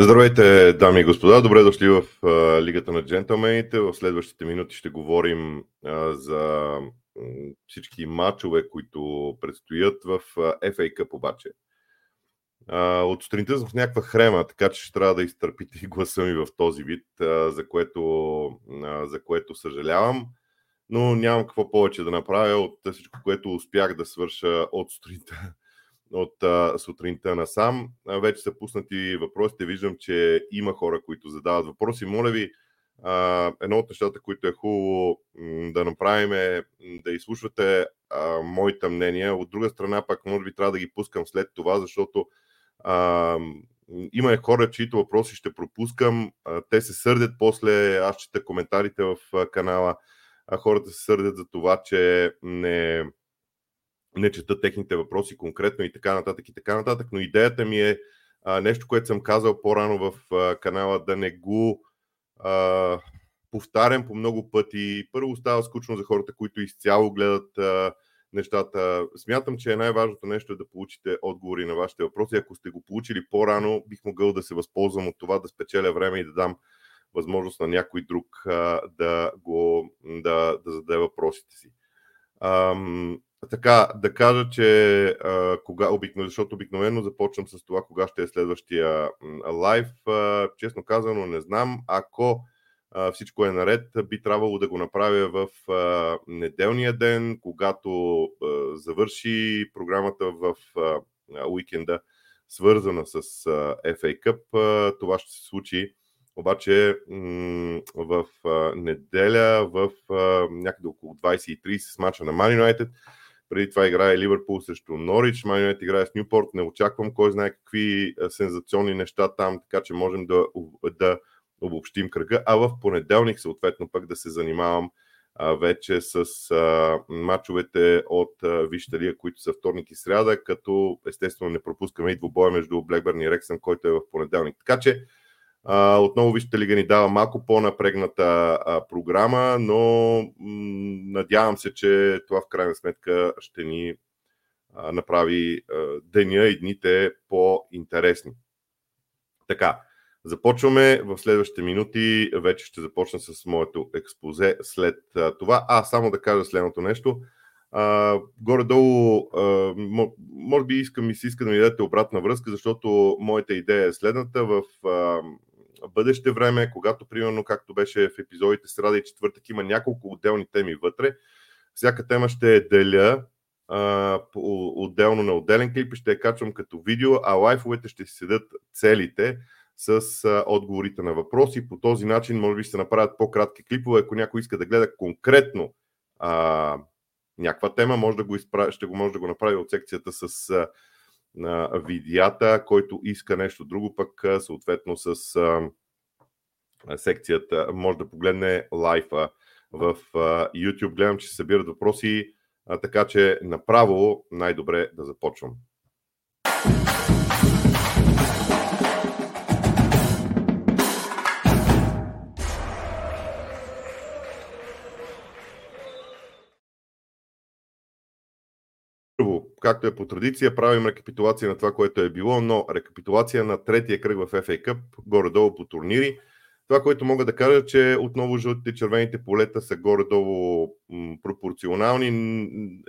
Здравейте, дами и господа! Добре дошли в Лигата на джентълмените. В следващите минути ще говорим за всички матчове, които предстоят в FA Cup обаче. От сутринта съм в някаква хрема, така че ще трябва да изтърпите и гласа ми в този вид, за, което, за което съжалявам. Но нямам какво повече да направя от всичко, което успях да свърша от сутринта от сутринта насам. Вече са пуснати въпросите. Виждам, че има хора, които задават въпроси. Моля ви, едно от нещата, които е хубаво да направим е да изслушвате моите мнения. От друга страна, пак може би трябва да ги пускам след това, защото а, има хора, чието въпроси ще пропускам. А, те се сърдят после, аз чета коментарите в канала, а хората се сърдят за това, че не, не чета техните въпроси конкретно и така нататък и така нататък, но идеята ми е а, нещо, което съм казал по-рано в а, канала, да не го а, повтарям по много пъти. Първо става скучно за хората, които изцяло гледат а, нещата. Смятам, че най-важното нещо е да получите отговори на вашите въпроси. Ако сте го получили по-рано, бих могъл да се възползвам от това, да спечеля време и да дам възможност на някой друг а, да, го, да, да зададе въпросите си. Ам, така, да кажа, че а, кога, обикновено, защото обикновено започвам с това, кога ще е следващия лайв. Честно казано, не знам. Ако всичко е наред, би трябвало да го направя в неделния ден, когато завърши програмата в уикенда, свързана с FA Cup. Това ще се случи обаче в неделя, в някъде около 20.30 с мача на Man United. Преди това играе Ливърпул срещу Норич, Майонет играе с Нюпорт. Не очаквам кой знае какви сензационни неща там, така че можем да, да обобщим кръга. А в понеделник, съответно, пък да се занимавам а, вече с а, матчовете от лига, които са вторник и сряда, като естествено не пропускаме и двубоя между Блекбърн и Рексън, който е в понеделник. Така че а, отново Вижте лига ни дава малко по-напрегната а, програма, но м- надявам се, че това в крайна сметка ще ни а, направи а, деня и дните по-интересни. Така, започваме в следващите минути. Вече ще започна с моето експозе след това. А, само да кажа следното нещо. А, горе-долу, а, може би искам ми се иска да ми дадете обратна връзка, защото моята идея е следната. В а, бъдеще време, когато, примерно, както беше в епизодите сряда и четвъртък, има няколко отделни теми вътре, всяка тема ще деля а, отделно на отделен клип и ще я качвам като видео, а лайфовете ще си седат целите с а, отговорите на въпроси. По този начин, може би, ще се направят по-кратки клипове. Ако някой иска да гледа конкретно а, някаква тема, може да го изправи, ще го може да го направи от секцията с а, на видеята, който иска нещо друго, пък съответно с секцията може да погледне лайфа в YouTube. Гледам, че се събират въпроси, така че направо най-добре да започвам. Както е по традиция, правим рекапитулация на това, което е било, но рекапитулация на третия кръг в FA Cup, горе-долу по турнири. Това, което мога да кажа, че отново жълтите червените полета са горе-долу пропорционални.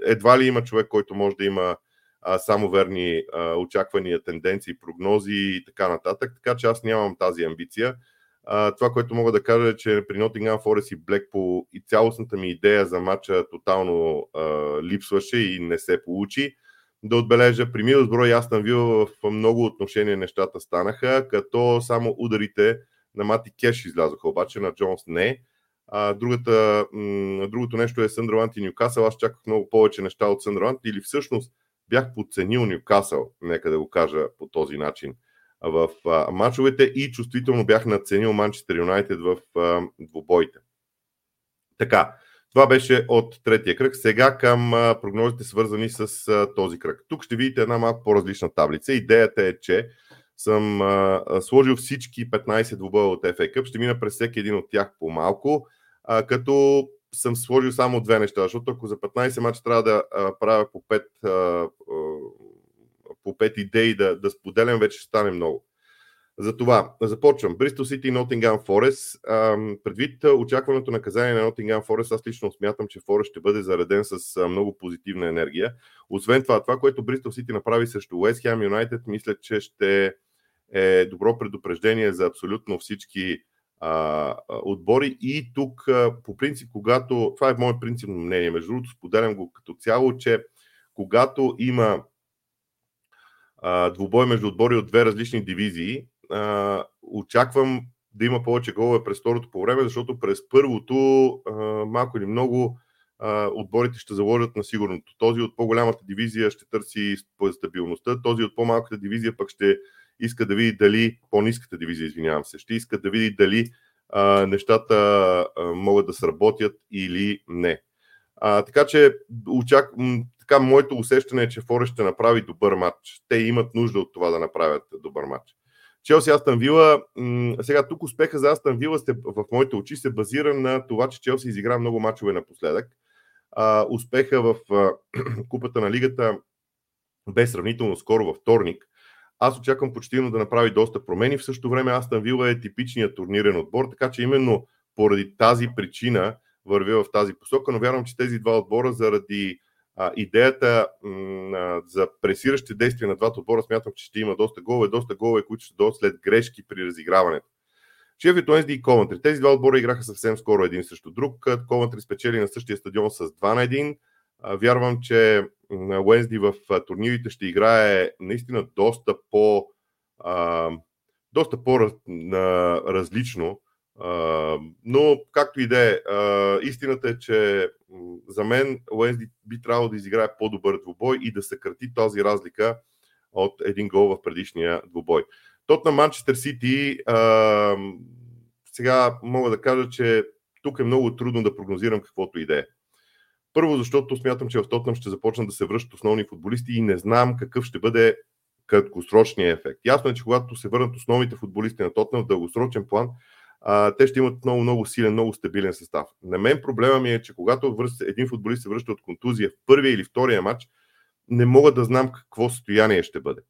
Едва ли има човек, който може да има а, само верни а, очаквания, тенденции, прогнози и така нататък. Така че аз нямам тази амбиция. А, това, което мога да кажа е, че при Nottingham Forest и Blackpool и цялостната ми идея за матча тотално а, липсваше и не се получи. Да отбележа, при Милсбро и Астан Вил в много отношения нещата станаха, като само ударите на Мати Кеш излязоха, обаче на Джонс не. А, другата, другото нещо е Съндерланд и Ньюкасъл. Аз чаках много повече неща от Съндерланд или всъщност бях подценил Ньюкасъл, нека да го кажа по този начин в а, матчовете и чувствително бях надценил Манчестър Юнайтед в а, двубоите. Така, това беше от третия кръг. Сега към прогнозите, свързани с този кръг. Тук ще видите една малко по-различна таблица. Идеята е, че съм сложил всички 15 двубоя от FA Cup. Ще мина през всеки един от тях по-малко, като съм сложил само две неща, защото ако за 15 мача трябва да правя по 5, а, а, по 5 идеи да, да споделям, вече ще стане много. Затова започвам. Бристол Сити и Нотингам Форест. Предвид очакваното наказание на Нотингам Форест, аз лично смятам, че Форест ще бъде зареден с много позитивна енергия. Освен това, това, което Бристол Сити направи срещу Уест Хем Юнайтед, мисля, че ще е добро предупреждение за абсолютно всички а, отбори. И тук, по принцип, когато. Това е мое принципно мнение, между другото, споделям го като цяло, че когато има двубой между отбори от две различни дивизии, а, очаквам да има повече голове през второто по време, защото през първото а, малко или много а, отборите ще заложат на сигурното. Този от по-голямата дивизия ще търси стабилността, този от по-малката дивизия пък ще иска да види дали, по-низката дивизия, извинявам се, ще иска да види дали а, нещата а, могат да сработят или не. А, така че очак... така, моето усещане е, че Форе ще направи добър матч. Те имат нужда от това да направят добър матч. Челси Астан Вила, сега тук успеха за Астан Вила в моите очи се базира на това, че Челси изигра много мачове напоследък. А, успеха в а, Купата на Лигата бе сравнително скоро във вторник. Аз очаквам почтивно да направи доста промени. В същото време Астан Вила е типичният турнирен отбор, така че именно поради тази причина върви в тази посока, но вярвам, че тези два отбора заради а, идеята м- за пресиращи действия на двата отбора смятам, че ще има доста голове, доста голове, които ще дойдат след грешки при разиграването. Шефът Уенсди и Ковентри. Тези два отбора играха съвсем скоро един срещу друг. Ковентри спечели на същия стадион с 2 на 1. Вярвам, че Уенсди в турнирите ще играе наистина доста по доста по-различно но, както и да е, истината е, че за мен Уенсди би трябвало да изиграе по-добър двубой и да съкрати този разлика от един гол в предишния двубой. Тот на Манчестър Сити, сега мога да кажа, че тук е много трудно да прогнозирам каквото и да е. Първо, защото смятам, че в Тотнам ще започнат да се връщат основни футболисти и не знам какъв ще бъде краткосрочния ефект. Ясно е, че когато се върнат основните футболисти на Тотнам в дългосрочен план, те ще имат много, много силен, много стабилен състав. На мен проблема ми е, че когато един футболист се връща от контузия в първия или втория матч, не мога да знам какво състояние ще бъде.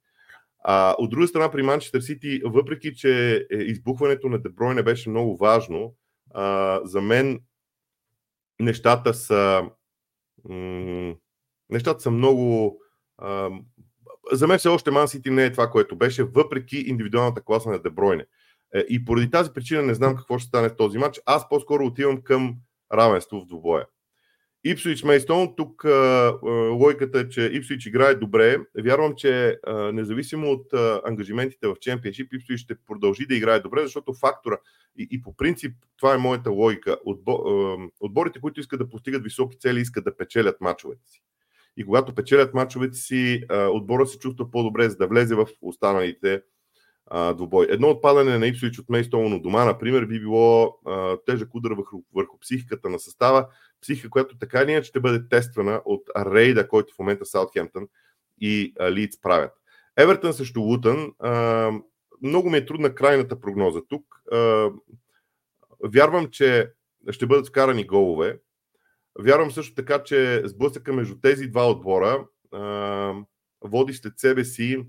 А, от друга страна, при Манчестър Сити, въпреки че е, избухването на Деброй не беше много важно, а, за мен нещата са. М- нещата са много. А, за мен все още Ман Сити не е това, което беше, въпреки индивидуалната класа на Дебройне. Е, и поради тази причина не знам какво ще стане в този матч. Аз по-скоро отивам към равенство в двубоя. Ипсуич Мейстон, тук а, логиката е, че Ипсуич играе добре. Вярвам, че а, независимо от а, ангажиментите в Чемпионшип, Ипсуич ще продължи да играе добре, защото фактора и, и по принцип това е моята логика. Отбо, отборите, които искат да постигат високи цели, искат да печелят мачовете си. И когато печелят мачовете си, отбора се чувства по-добре, за да влезе в останалите а. Едно отпадане на Ипсвич от Мейстон от дома, например, би било а, тежък удар върху, върху психиката на състава, психика, която така или иначе ще бъде тествана от рейда, който в момента Саутхемптън и Лидс правят. Евертън срещу Лутън. А, много ми е трудна крайната прогноза тук. А, вярвам, че ще бъдат вкарани голове. Вярвам също така, че сблъсъка между тези два отбора а, води след себе си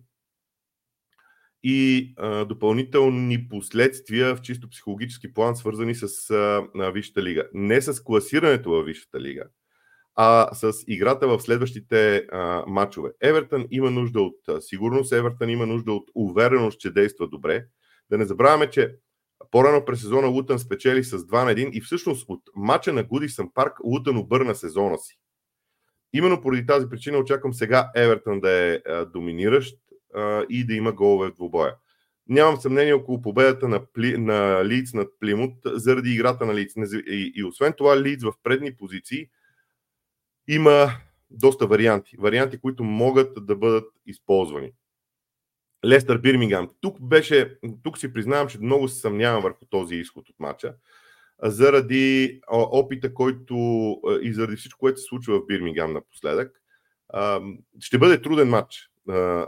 и а, допълнителни последствия в чисто психологически план, свързани с а, Висшата лига. Не с класирането във Висшата лига, а с играта в следващите а, матчове. Евертън има нужда от сигурност, Евертън има нужда от увереност, че действа добре. Да не забравяме, че по-рано през сезона Лутън спечели с 2 на 1 и всъщност от мача на Гудисън парк Лутън обърна сезона си. Именно поради тази причина очаквам сега Евертън да е доминиращ и да има голове в двубоя. Нямам съмнение около победата на, Пли, на Лиц над Плимут заради играта на Лиц. И, и освен това, Лиц в предни позиции има доста варианти. Варианти, които могат да бъдат използвани. Лестър Бирмингам. Тук беше, тук си признавам, че много се съмнявам върху този изход от матча, заради опита, който и заради всичко, което се случва в Бирмингам напоследък. Ще бъде труден матч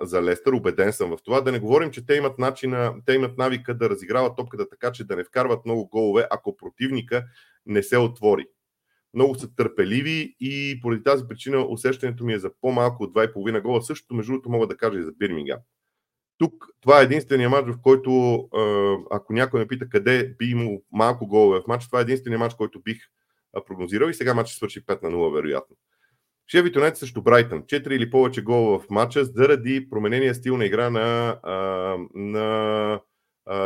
за Лестър, убеден съм в това. Да не говорим, че те имат, начина, те имат навика да разиграват топката така, че да не вкарват много голове, ако противника не се отвори. Много са търпеливи и поради тази причина усещането ми е за по-малко от 2,5 гола. Същото, между другото, мога да кажа и за Бирмингам. Тук това е единствения матч, в който, ако някой ме пита къде би имал малко голове в матч, това е единствения матч, който бих прогнозирал и сега матчът свърши 5 на 0, вероятно. Шеф Юнайтед срещу Брайтън. 4 или повече гола в матча заради променения стил на игра на, на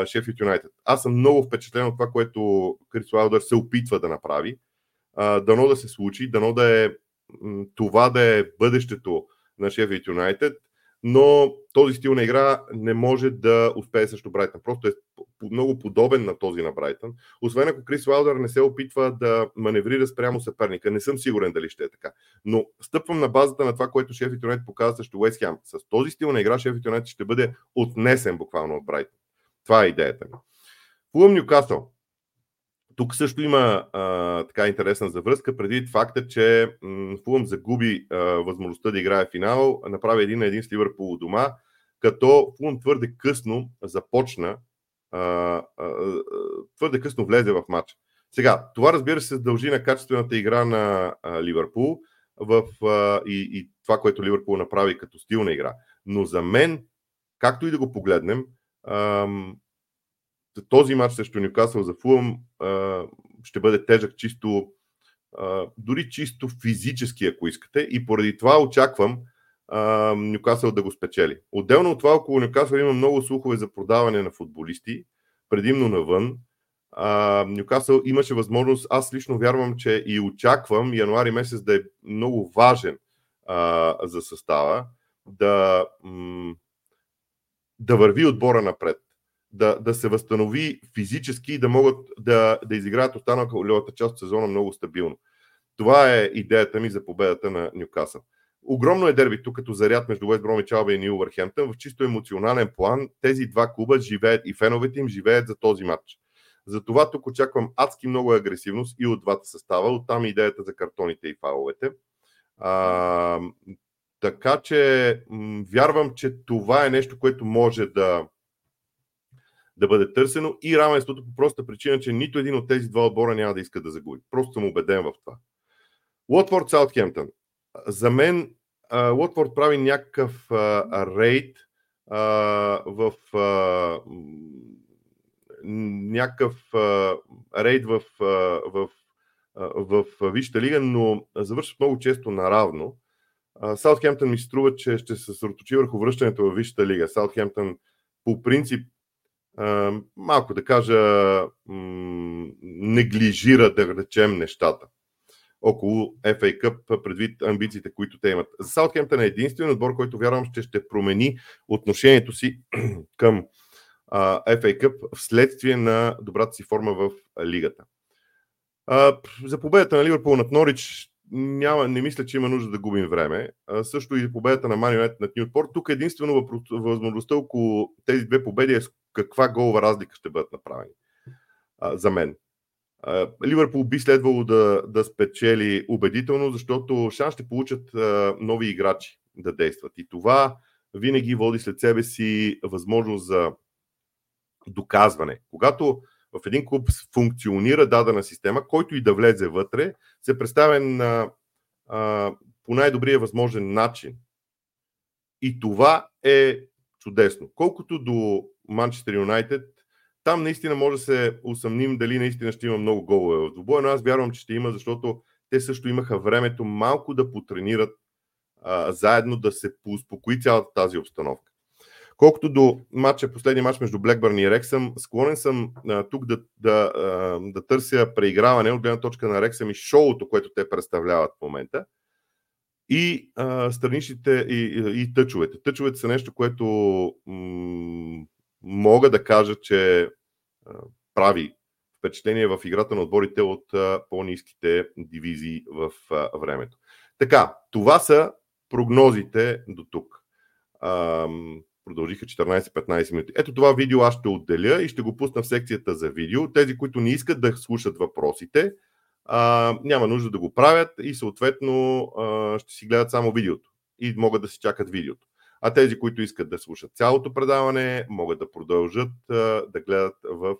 Шеф Юнайтед. Аз съм много впечатлен от това, което Крис Уайлдър се опитва да направи. Дано да се случи, дано да е това да е бъдещето на Шеф Юнайтед но този стил на игра не може да успее срещу Брайтън. Просто е много подобен на този на Брайтън. Освен ако Крис Уайлдър не се опитва да маневрира спрямо съперника. Не съм сигурен дали ще е така. Но стъпвам на базата на това, което Шеф Юнайтед показва срещу Уест Хем. С този стил на игра Шеф Юнайтед ще бъде отнесен буквално от Брайтън. Това е идеята ми. Фулъм Нюкасъл. Тук също има а, така интересна завръзка, преди факта, че м- Фулъм загуби а, възможността да играе финал, направи един на един с Ливърпул дома, като Фулъм твърде късно започна, а, а, твърде късно влезе в матч. Сега, това разбира се дължи на качествената игра на а, Ливърпул в, а, и, и това, което Ливърпул направи като стилна игра. Но за мен, както и да го погледнем, този матч срещу Нюкасъл за Фулъм ще бъде тежък чисто, дори чисто физически, ако искате. И поради това очаквам Нюкасъл да го спечели. Отделно от това, около Нюкасъл има много слухове за продаване на футболисти, предимно навън. Нюкасъл имаше възможност, аз лично вярвам, че и очаквам януари месец да е много важен а, за състава, да, м- да върви отбора напред да, да се възстанови физически и да могат да, да изиграят останалата част от сезона много стабилно. Това е идеята ми за победата на Нюкасъл. Огромно е дербито като заряд между Уест Бромич Алба и Нил Върхемптън. В чисто емоционален план тези два клуба живеят и феновете им живеят за този матч. Затова тук очаквам адски много агресивност и от двата състава. Оттам идеята за картоните и фаловете. А, така че м- вярвам, че това е нещо, което може да, да бъде търсено и равенството по проста причина, че нито един от тези два отбора няма да иска да загуби. Просто съм убеден в това. Уотфорд Саутхемптън. За мен Уотфорд прави някакъв рейд в някакъв рейд в, в, в, в Висшата лига, но завършват много често наравно. Саутхемптън ми струва, че ще се съсредоточи върху връщането в Висшата лига. Саутхемптън по принцип малко да кажа, неглижира, да речем, нещата около FA Cup, предвид амбициите, които те имат. За Саутхемптън е единствен отбор, който вярвам, че ще промени отношението си към FA Cup вследствие на добрата си форма в лигата. За победата на Ливърпул над Норич няма, не мисля, че има нужда да губим време. Също и победата на Манионет над Ньютпорт. Тук единствено възможността около тези две победи е каква голова разлика ще бъдат направени. А, за мен. А, Ливърпул би следвало да, да спечели убедително, защото шанс ще получат а, нови играчи да действат. И това винаги води след себе си възможност за доказване. Когато в един клуб функционира дадена система, който и да влезе вътре, се представя на, а, по най-добрия възможен начин. И това е чудесно. Колкото до Манчестър Юнайтед, там наистина може да се усъмним дали наистина ще има много голове в двубоя, но аз вярвам, че ще има, защото те също имаха времето малко да потренират а, заедно, да се успокои цялата тази обстановка. Колкото до матча, последния матч между Блекбърн и Рексъм, склонен съм а, тук да, да, а, да търся преиграване от гледна точка на Рексъм и шоуто, което те представляват в момента. И а, страничните и, и, и тъчовете. Тъчовете са нещо, което м- мога да кажа, че прави впечатление в играта на отборите от по-низките дивизии в времето. Така, това са прогнозите до тук продължиха 14-15 минути. Ето това видео аз ще отделя и ще го пусна в секцията за видео. Тези, които не искат да слушат въпросите, няма нужда да го правят и съответно ще си гледат само видеото и могат да си чакат видеото. А тези, които искат да слушат цялото предаване, могат да продължат да гледат в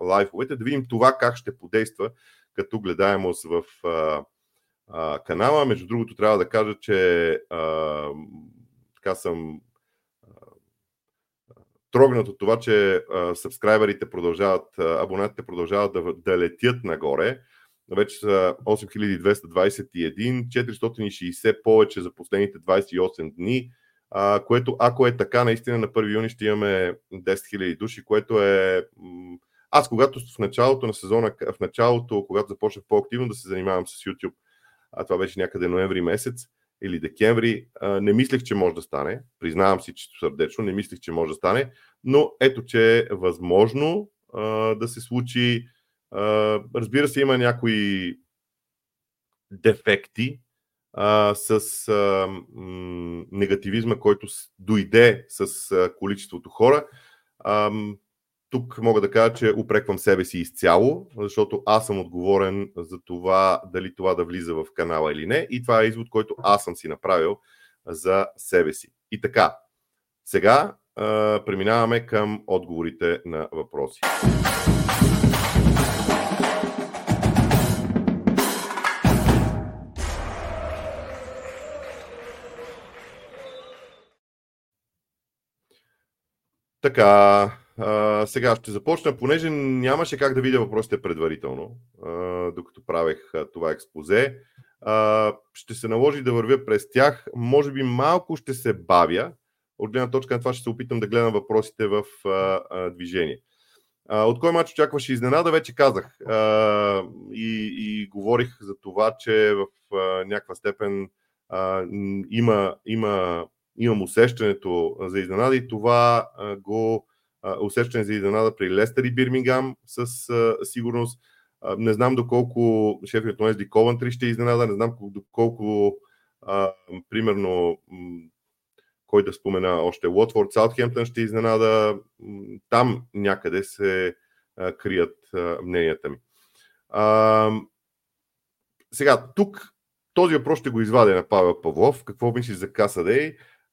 лайфовете, да видим това как ще подейства като гледаемост в канала. Между другото, трябва да кажа, че така съм трогнат от това, че сабскрайберите продължават, абонатите продължават да, да летят нагоре. Вече са 8221, 460 повече за последните 28 дни, което ако е така, наистина на 1 юни ще имаме 10 000 души, което е... Аз когато в началото на сезона, в началото, когато започнах по-активно да се занимавам с YouTube, а това беше някъде ноември месец, или декември, не мислех, че може да стане. Признавам си, че сърдечно не мислех, че може да стане, но ето, че е възможно да се случи. Разбира се, има някои дефекти с негативизма, който дойде с количеството хора. Тук мога да кажа, че упреквам себе си изцяло, защото аз съм отговорен за това дали това да влиза в канала или не. И това е извод, който аз съм си направил за себе си. И така, сега а, преминаваме към отговорите на въпроси. Така, а, сега ще започна, понеже нямаше как да видя въпросите предварително, а, докато правех а, това експозе. А, ще се наложи да вървя през тях. Може би малко ще се бавя. От гледна точка на това ще се опитам да гледам въпросите в а, а, движение. А, от кой мач очакваше изненада, вече казах. А, и, и говорих за това, че в а, някаква степен а, има, има, имам усещането за изненада и това го усещане за изненада при Лестър и Бирмингам с сигурност. Не знам доколко шефът на Уезли Ковантри ще изненада, не знам доколко а, примерно кой да спомена още, Уотфорд, Саутхемптън ще изненада. Там някъде се крият мненията ми. Сега, тук този въпрос ще го извадя на Павел Павлов. Какво мислиш за Каса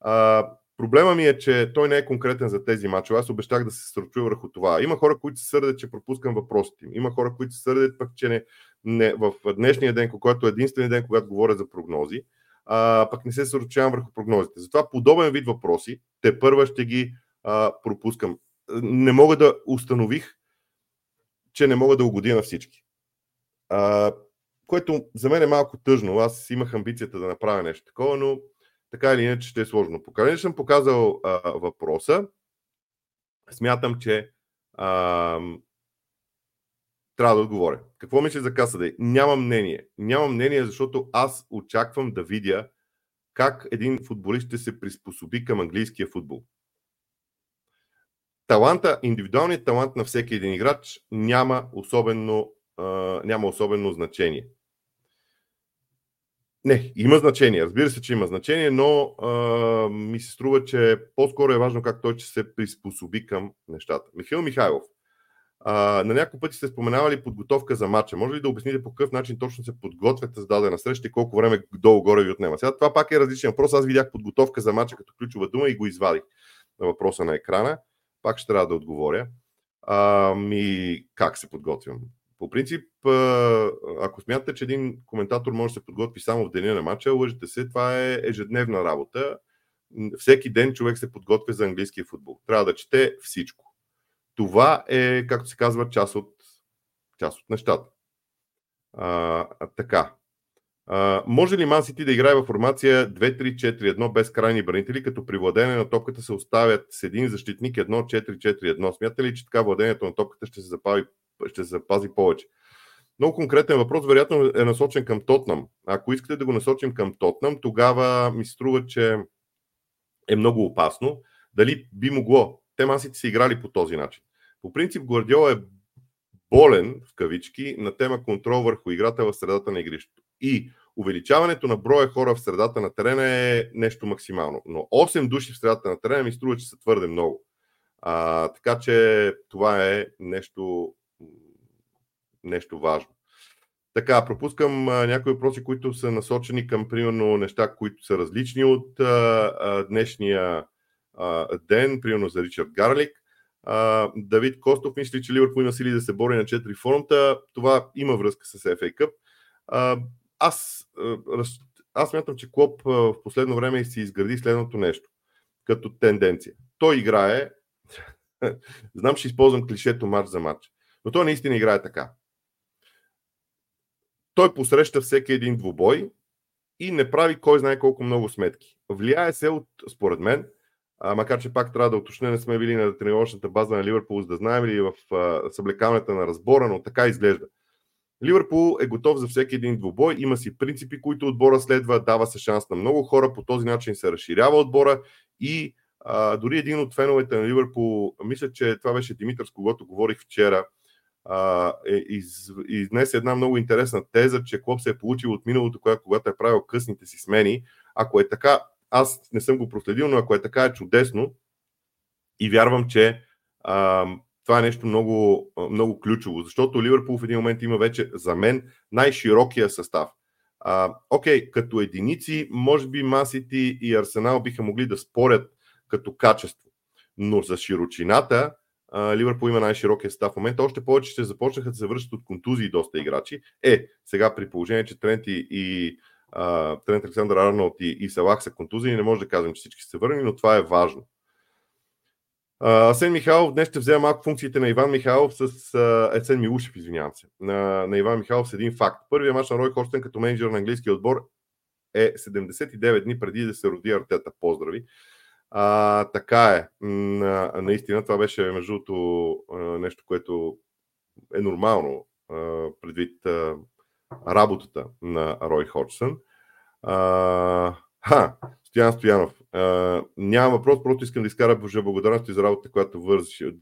Дей? Проблема ми е, че той не е конкретен за тези мачове. Аз обещах да се съсредоточа върху това. Има хора, които се сърдят, че пропускам въпросите им. Има хора, които се сърдят пък, че не, не, в днешния ден, който е единствения ден, когато говоря за прогнози, а, пък не се съсредоточавам върху прогнозите. Затова подобен вид въпроси, те първа ще ги а, пропускам. Не мога да установих, че не мога да угодя на всички. А, което за мен е малко тъжно. Аз имах амбицията да направя нещо такова, но така или иначе ще е сложно. Покажа, съм показал а, въпроса. Смятам, че а, трябва да отговоря. Какво мисля за Касадей? Нямам мнение. Нямам мнение, защото аз очаквам да видя как един футболист ще се приспособи към английския футбол. Таланта, индивидуалният талант на всеки един играч няма особено, а, няма особено значение. Не, има значение. Разбира се, че има значение, но а, ми се струва, че по-скоро е важно как той ще се приспособи към нещата. Михаил Михайлов. А, на няколко пъти сте споменавали подготовка за матча. Може ли да обясните по какъв начин точно се подготвяте за дадена среща и колко време долу-горе ви отнема? Сега това пак е различен въпрос. Аз видях подготовка за матча като ключова дума и го извадих на въпроса на екрана. Пак ще трябва да отговоря. А, ми, как се подготвям? По принцип, ако смятате, че един коментатор може да се подготви само в деня на матча, лъжете се, това е ежедневна работа. Всеки ден човек се подготвя за английския футбол. Трябва да чете всичко. Това е, както се казва, част от, част от нещата. А, така. А, може ли Ман Сити да играе в формация 2-3-4-1 без крайни бранители, като при владение на топката се оставят с един защитник 1-4-4-1? Смятате ли, че така владението на топката ще се запази ще се запази повече. Много конкретен въпрос, вероятно е насочен към Тотнам. Ако искате да го насочим към Тотнам, тогава ми струва, че е много опасно. Дали би могло? Те масите са играли по този начин. По принцип, Гвардиола е болен, в кавички, на тема контрол върху играта в средата на игрището. И увеличаването на броя хора в средата на терена е нещо максимално. Но 8 души в средата на терена ми струва, че са твърде много. А, така че това е нещо нещо важно. Така, пропускам някои въпроси, които са насочени към, примерно, неща, които са различни от а, а, днешния а, ден, примерно за Ричард Гарлик. А, Давид Костов мисли, че Ливърпул има сили да се бори на 4 фронта. Това има връзка с FA Cup. А, аз, аз мятам, че Клоп в последно време си изгради следното нещо като тенденция. Той играе, знам, ще използвам клишето матч за матч, но той наистина играе така. Той посреща всеки един двубой и не прави кой знае колко много сметки. Влияе се от, според мен, а, макар че пак трябва да уточня, не сме били на тренировъчната база на Ливърпул, за да знаем ли в съблекаването на разбора, но така изглежда. Ливърпул е готов за всеки един двубой, има си принципи, които отбора следва, дава се шанс на много хора, по този начин се разширява отбора и а, дори един от феновете на Ливърпул, мисля, че това беше Димитър, с когото говорих вчера, а, е, из, изнесе една много интересна теза, че Клоп се е получил от миналото, когато е правил късните си смени. Ако е така, аз не съм го проследил, но ако е така е чудесно и вярвам, че а, това е нещо много, много ключово, защото Ливърпул в един момент има вече за мен най-широкия състав. А, окей, като единици, може би Масити и Арсенал биха могли да спорят като качество. Но за широчината Ливърпул има най-широкия състав в момента. Още повече ще започнаха да се връщат от контузии доста играчи. Е, сега при положение, че Трент и, и Трент Александър Арнолд и, и Салах са контузии, не може да кажем, че всички са върнали, но това е важно. Асен Михайлов днес ще взема малко функциите на Иван Михайлов с Есен Милушев, извинявам се. На, на Иван Михайлов с един факт. Първият мач на Рой Хорстен като менеджер на английския отбор е 79 дни преди да се роди Артета. Поздрави. А, така е. На, наистина това беше между другото нещо, което е нормално предвид работата на Рой Ходжсън. Ха, Стоян Стоянов. А, няма въпрос, просто искам да изкара Божа благодарност за работата, която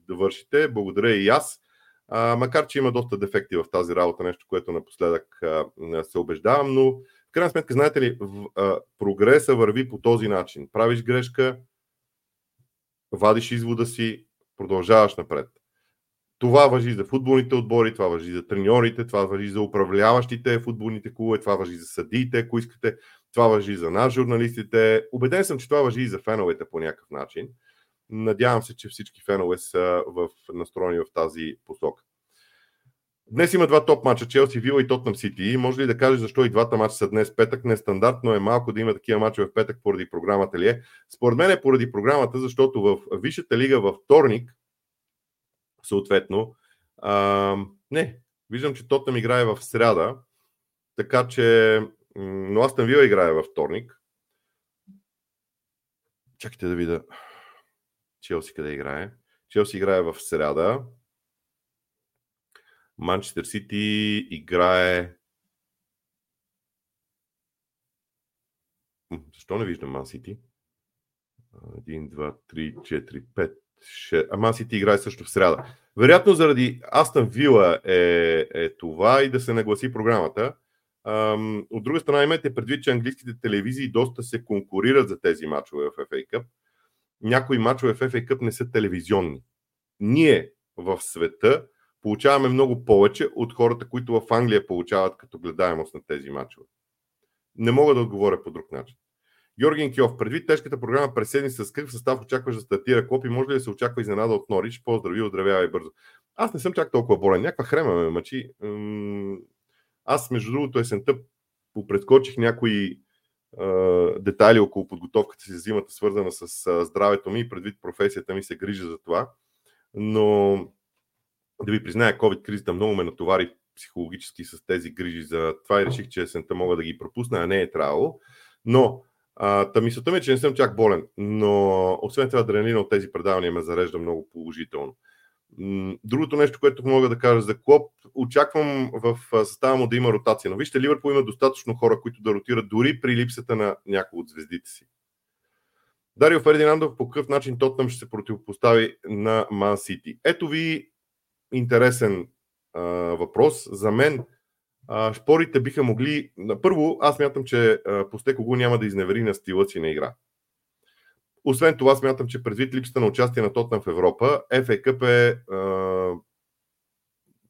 да вършите. Благодаря и аз. А, макар, че има доста дефекти в тази работа, нещо, което напоследък а, се убеждавам, но в крайна сметка, знаете ли, в, а, прогреса върви по този начин. Правиш грешка, вадиш извода си, продължаваш напред. Това въжи за футболните отбори, това въжи за треньорите, това въжи за управляващите футболните клубове, това въжи за съдиите, ако искате. Това въжи за нас, журналистите. Обеден съм, че това въжи и за феновете по някакъв начин. Надявам се, че всички фенове са в, настроени в тази посока. Днес има два топ мача, Челси, Вила и Тотнам Сити. Може ли да кажеш защо и двата мача са днес петък? Нестандартно е малко да има такива мача в петък поради програмата ли е? Според мен е поради програмата, защото в Висшата лига във вторник, съответно, а, не, виждам, че Тотнам играе в сряда, така че но Астън Вила играе във вторник. Чакайте да видя Челси къде играе. Челси играе в среда. Манчестър Сити играе. Защо не виждам Ман Сити? 1, 2, 3, 4, 5, 6. А Ман Сити играе също в среда. Вероятно заради Астън Вила е, е това и да се нагласи програмата. От друга страна, имайте предвид, че английските телевизии доста се конкурират за тези мачове в FA Cup. Някои мачове в FA Cup не са телевизионни. Ние в света получаваме много повече от хората, които в Англия получават като гледаемост на тези мачове. Не мога да отговоря по друг начин. Георгин Киов, предвид тежката програма през седмица, с какъв състав очакваш да стартира Клоп и може ли да се очаква изненада от Норич? Поздрави, оздравявай бързо. Аз не съм чак толкова болен. Някаква хрема ме мъчи. Аз, между другото, есента попредскочих някои детайли около подготовката си за зимата, свързана с здравето ми и предвид професията ми се грижа за това. Но да ви призная, COVID-кризата много ме натовари психологически с тези грижи за това и реших, че есента мога да ги пропусна, а не е трябвало. Но а, та мисълта ми е, че не съм чак болен, но освен това адреналина от тези предавания ме зарежда много положително. Другото нещо, което мога да кажа за Клоп, очаквам в състава му да има ротация. Но вижте, Ливърпул има достатъчно хора, които да ротират дори при липсата на някои от звездите си. Дарио Фердинандов по какъв начин Тотнам ще се противопостави на Ман Сити? Ето ви интересен а, въпрос. За мен а, шпорите биха могли... Първо, аз мятам, че Постекого няма да изневери на стила си на игра. Освен това, смятам, че предвид липсата на участие на Тотнам в Европа, FA Cup е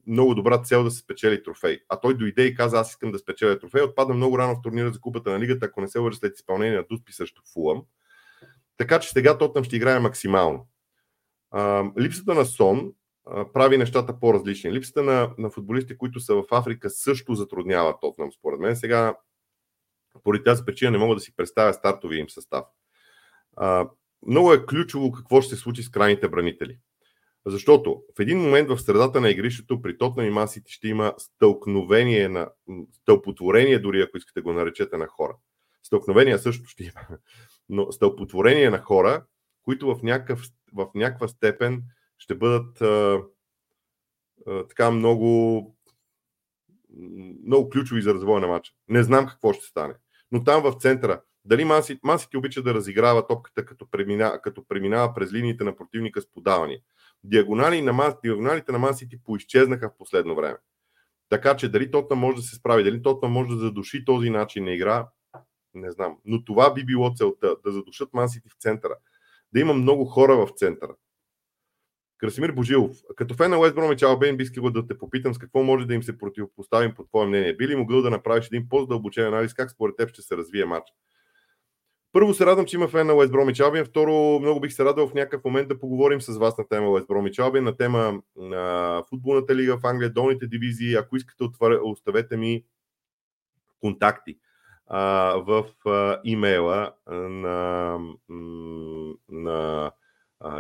много добра цел да се спечели трофей. А той дойде и каза, аз искам да спечеля трофей. Отпадна много рано в турнира за купата на лигата, ако не се лъжа след изпълнение на Дуспи срещу Фулъм. Така че сега Тотнам ще играе максимално. А, липсата на сон а, прави нещата по-различни. Липсата на, на футболисти, които са в Африка, също затруднява Тотнам, според мен. Сега, поради тази причина, не мога да си представя стартовия им състав. А, много е ключово какво ще се случи с крайните бранители. Защото в един момент в средата на игрището при Тотна и Масити ще има стълкновение на стълпотворение, дори ако искате го наречете на хора. Стълкновения също ще има, но стълпотворение на хора, които в, някакъв, в някаква степен ще бъдат а, а, така много, много ключови за развоя на матча. Не знам какво ще стане. Но там в центъра, дали Масити, Масити обича да разиграва топката, като преминава, като преминава през линиите на противника с подавания диагонали на диагоналите на Мансити поизчезнаха в последно време. Така че дали Тотна може да се справи, дали Тотна може да задуши този начин на игра, не знам. Но това би било целта, да задушат Мансити в центъра. Да има много хора в центъра. Красимир Божилов, като фен на Уест Бромич Албейн, би искал да те попитам с какво може да им се противопоставим по твое мнение. Би ли могъл да направиш един по-задълбочен анализ как според теб ще се развие матч? Първо се радвам, че има фен на Уест Бромич Албин. Второ, много бих се радвал в някакъв момент да поговорим с вас на тема Уест Бромич Албин, на тема на футболната лига в Англия, долните дивизии. Ако искате, оставете ми контакти а, в а, имейла на, на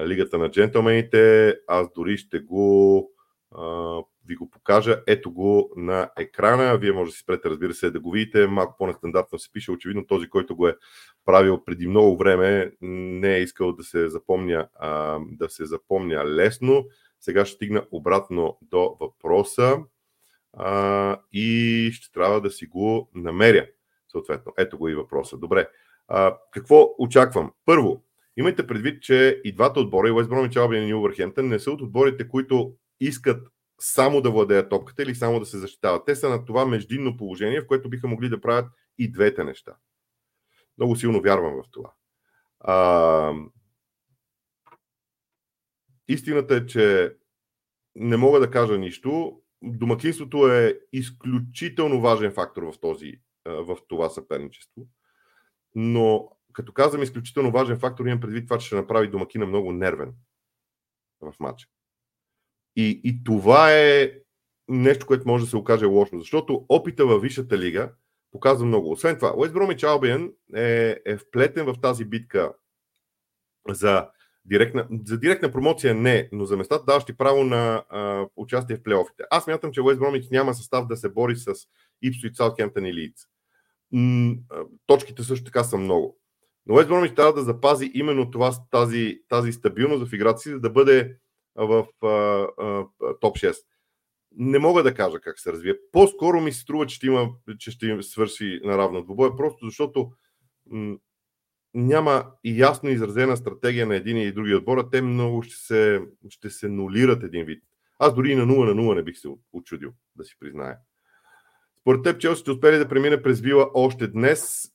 Лигата на джентълмените. Аз дори ще го ви го покажа. Ето го на екрана. Вие може да си спрете, разбира се, да го видите. Малко по-нестандартно се пише. Очевидно този, който го е правил преди много време, не е искал да се запомня, да се запомня лесно. Сега ще стигна обратно до въпроса и ще трябва да си го намеря. Съответно, ето го и въпроса. Добре. Какво очаквам? Първо, имайте предвид, че и двата отбора, и Уест Бромич Албин и Нювърхемптън, не са от отборите, които искат само да владеят топката или само да се защитават. Те са на това междинно положение, в което биха могли да правят и двете неща. Много силно вярвам в това. А, истината е, че не мога да кажа нищо. Домакинството е изключително важен фактор в, този, в това съперничество. Но като казвам изключително важен фактор, имам предвид това, че ще направи домакина много нервен в матча. И, и това е нещо, което може да се окаже лошо, защото опита във Висшата лига показва много. Освен това, Уест Бромич Албиен е, е вплетен в тази битка за директна, за директна промоция не, но за местата даващи право на а, участие в плейофите. Аз мятам, че Уест Бромич няма състав да се бори с Ипсуит, Саутхемптън и Лийдс. Точките също така са много. Но Уест Бромич трябва да запази именно това, тази, тази стабилност в играта си, за да бъде в а, а, топ 6. Не мога да кажа как се развие. По-скоро ми се струва, че ще, има, че ще им свърши наравно двубоя, просто защото м- няма и ясно изразена стратегия на един и други отбора. Те много ще се, ще се нулират един вид. Аз дори и на 0 на 0 не бих се очудил, да си призная. Според теб Челси ще успели да премине през Вила още днес.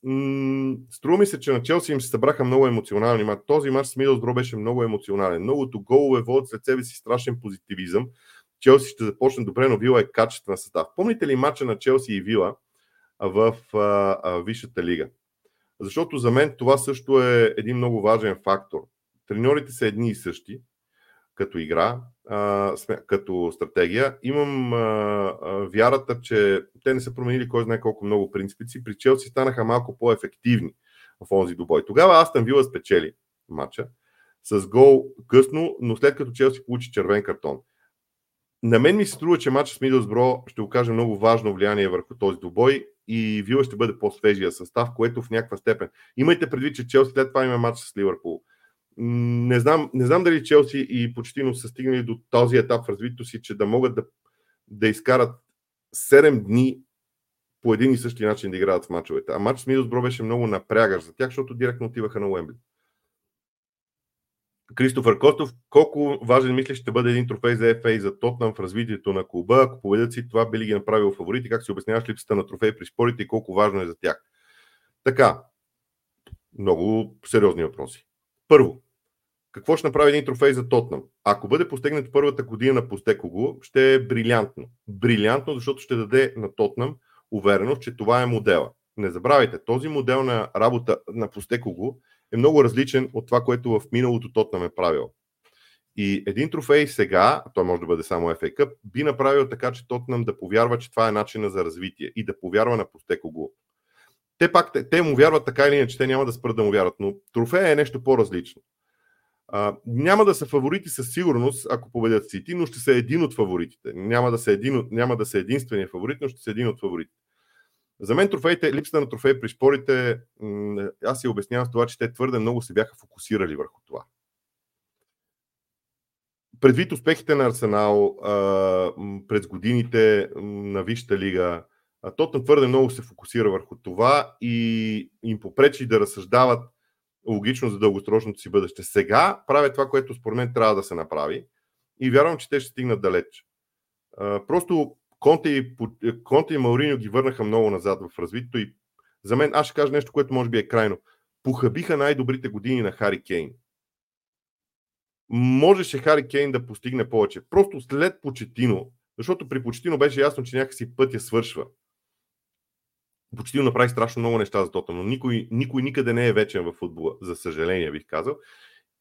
струва ми се, че на Челси им се събраха много емоционални матч. Този матч с Мидълсбро беше много емоционален. Многото голове водят след себе си страшен позитивизъм. Челси ще започне добре, но Вила е качествен състав. Помните ли матча на Челси и Вила в а, а, Висшата лига? Защото за мен това също е един много важен фактор. Треньорите са едни и същи като игра, като стратегия. Имам вярата, че те не са променили кой знае колко много принципици. При Челси станаха малко по-ефективни в онзи добой. Тогава Астан Вила спечели матча с гол късно, но след като Челси получи червен картон. На мен ми се струва, че матчът с Мидълсбро ще окаже много важно влияние върху този добой и Вила ще бъде по-свежия състав, което в някаква степен. Имайте предвид, че Челси след това има матч с Ливърпул не знам, не знам дали Челси и почти са стигнали до този етап в развитието си, че да могат да, да изкарат 7 дни по един и същи начин да играят в мачовете. А матч с Мидосбро беше много напрягащ за тях, защото директно отиваха на Уембли. Кристофър Костов, колко важен мислиш ще бъде един трофей за FA за Тотнам в развитието на клуба? Ако победят си, това би ли ги направил фаворити? Как си обясняваш липсата на трофей при спорите и колко важно е за тях? Така, много сериозни въпроси. Първо, Какво ще направи един трофей за Тотнам? Ако бъде постигнат първата година на Постекого, ще е брилянтно. Брилянтно, защото ще даде на Тотнам увереност, че това е модела. Не забравяйте, този модел на работа на Постекого е много различен от това, което в миналото Тотнам е правил. И един трофей сега, той може да бъде само FA Cup, би направил така, че Тотнам да повярва, че това е начина за развитие и да повярва на Постекого. Те пак, те, те му вярват така или иначе, те няма да спрат да му вярват, но трофея е нещо по-различно. А, няма да са фаворити със сигурност, ако победят Сити, но ще са един от фаворитите. Няма да са, един, няма да са единствения фаворит, но ще са един от фаворитите. За мен трофеите, липсата на трофеи при спорите, аз си обяснявам с това, че те твърде много се бяха фокусирали върху това. Предвид успехите на Арсенал през годините на Висшата лига, Тотнам твърде много се фокусира върху това и им попречи да разсъждават логично за дългосрочното си бъдеще. Сега правят това, което според мен трябва да се направи и вярвам, че те ще стигнат далеч. Просто Конте и, Конте и Мауриньо ги върнаха много назад в развитието и за мен, аз ще кажа нещо, което може би е крайно. Похабиха най-добрите години на Хари Кейн. Можеше Хари Кейн да постигне повече. Просто след Почетино, защото при Почетино беше ясно, че някакси пътя свършва. Почетино направи страшно много неща за Тота, но никой, никой никъде не е вечен в футбола, за съжаление бих казал.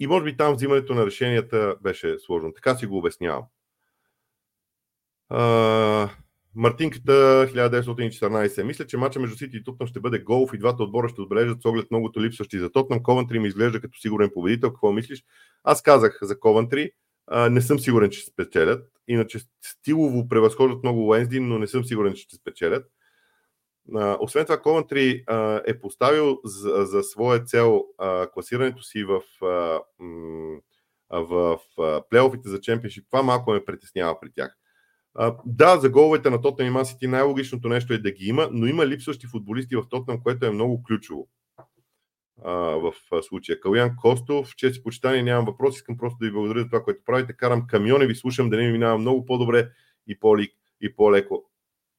И може би там взимането на решенията беше сложно. Така си го обяснявам. Мартинката 1914. Мисля, че мача между Сити и Тотнам ще бъде голф и двата отбора ще отбележат с оглед многото липсващи за Тотнам. Ковантри ми изглежда като сигурен победител. Какво мислиш? Аз казах за Ковантри. Не съм сигурен, че ще спечелят. Иначе стилово превъзхождат много Уенсди, но не съм сигурен, че ще спечелят. Освен това, Ковантри uh, е поставил за, за своя цел класирането си в, в, плейофите за чемпионшип. Това малко ме притеснява при тях. Да, за головете на Тотнам и Масити най-логичното нещо е да ги има, но има липсващи футболисти в Тотнам, което е много ключово в случая. Калян Костов, чест и почитание, нямам въпрос, искам просто да ви благодаря за това, което правите. Карам камиони, ви слушам, да не ми минава много по-добре и по-леко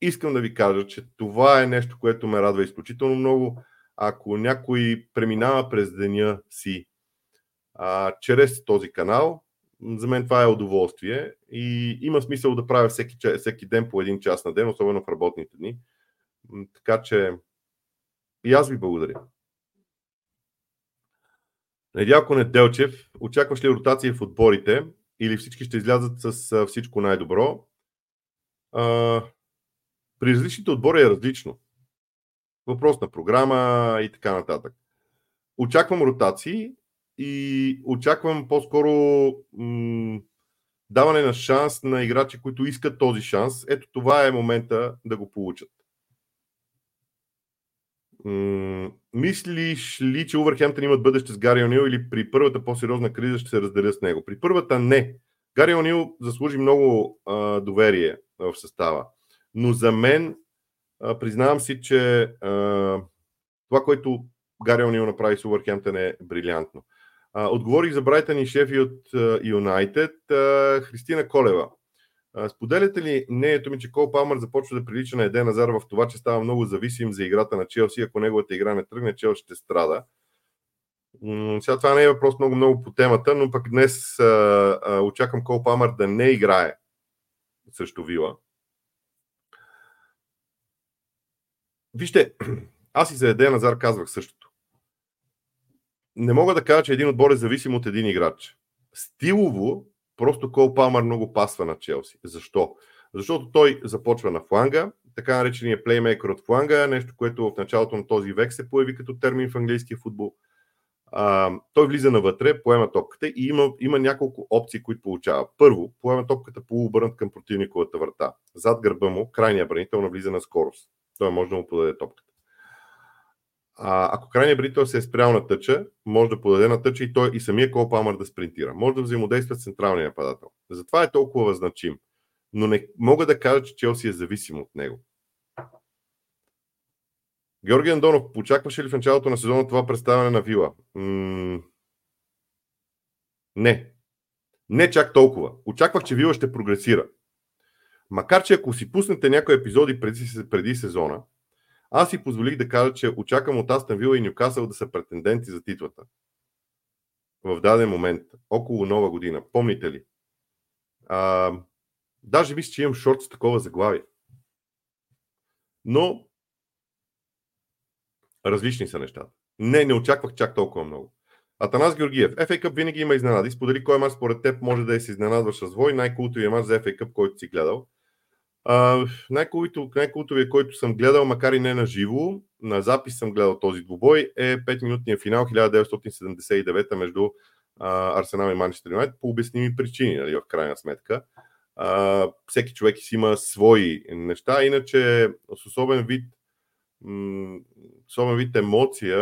искам да ви кажа, че това е нещо, което ме радва изключително много. Ако някой преминава през деня си а, чрез този канал, за мен това е удоволствие и има смисъл да правя всеки, всеки ден по един час на ден, особено в работните дни. Така че и аз ви благодаря. Недялко Неделчев, очакваш ли ротация в отборите или всички ще излязат с всичко най-добро? При различните отбори е различно. Въпрос на програма и така нататък. Очаквам ротации и очаквам по-скоро м- даване на шанс на играчи, които искат този шанс. Ето това е момента да го получат. М- мислиш ли, че Увърхемптън имат бъдеще с Гари Онил или при първата по-сериозна криза ще се разделя с него? При първата не. Гари Онил заслужи много а, доверие в състава. Но за мен, а, признавам си, че а, това, което Гари Онил направи с Увърхемптън е брилянтно. А, отговорих за Брайтън и Шефи от Юнайтед. Христина Колева. А, споделяте ли мнението ми, че Кол Палмър започва да прилича на Еден Азар в това, че става много зависим за играта на Челси? Ако неговата игра не тръгне, Челси ще страда. Сега това не е въпрос много, много по темата, но пък днес а, а, очаквам Кол Палмър да не играе срещу Вила. Вижте, аз и за Еден Назар казвах същото. Не мога да кажа, че един отбор е зависим от един играч. Стилово, просто Кол Палмър много пасва на Челси. Защо? Защото той започва на фланга, така наречения плеймейкър от фланга, нещо, което в началото на този век се появи като термин в английския футбол. А, той влиза навътре, поема топката и има, има няколко опции, които получава. Първо, поема топката полуобърнат към противниковата врата. Зад гърба му, крайния бранител навлиза на скорост той може да му подаде топката. А, ако крайният брител се е спрял на тъча, може да подаде на тъча и той и самия Кол да спринтира. Може да взаимодейства с централния нападател. Затова е толкова значим. Но не мога да кажа, че Челси е зависим от него. Георги Андонов, очакваше ли в началото на сезона това представяне на Вила? М- не. Не чак толкова. Очаквах, че Вила ще прогресира. Макар, че ако си пуснете някои епизоди преди, преди сезона, аз си позволих да кажа, че очаквам от Астан Вила и Нюкасъл да са претенденти за титлата. в даден момент, около нова година, помните ли? А, даже мисля, че имам шорт с такова заглавие. Но различни са нещата. Не, не очаквах чак толкова много. Атанас Георгиев. FA Cup винаги има изненади. Сподели кой мач според теб може да е с изненадващ развой. Най-култовия мач за FA Cup, който си гледал. Най-култовия, който съм гледал, макар и не на живо, на запис съм гледал този двубой, е 5-минутния финал 1979 между Арсенал и Манчестър Юнайтед по обясними причини, нали, в крайна сметка. Uh, всеки човек си има свои неща, иначе с особен вид особен вид емоция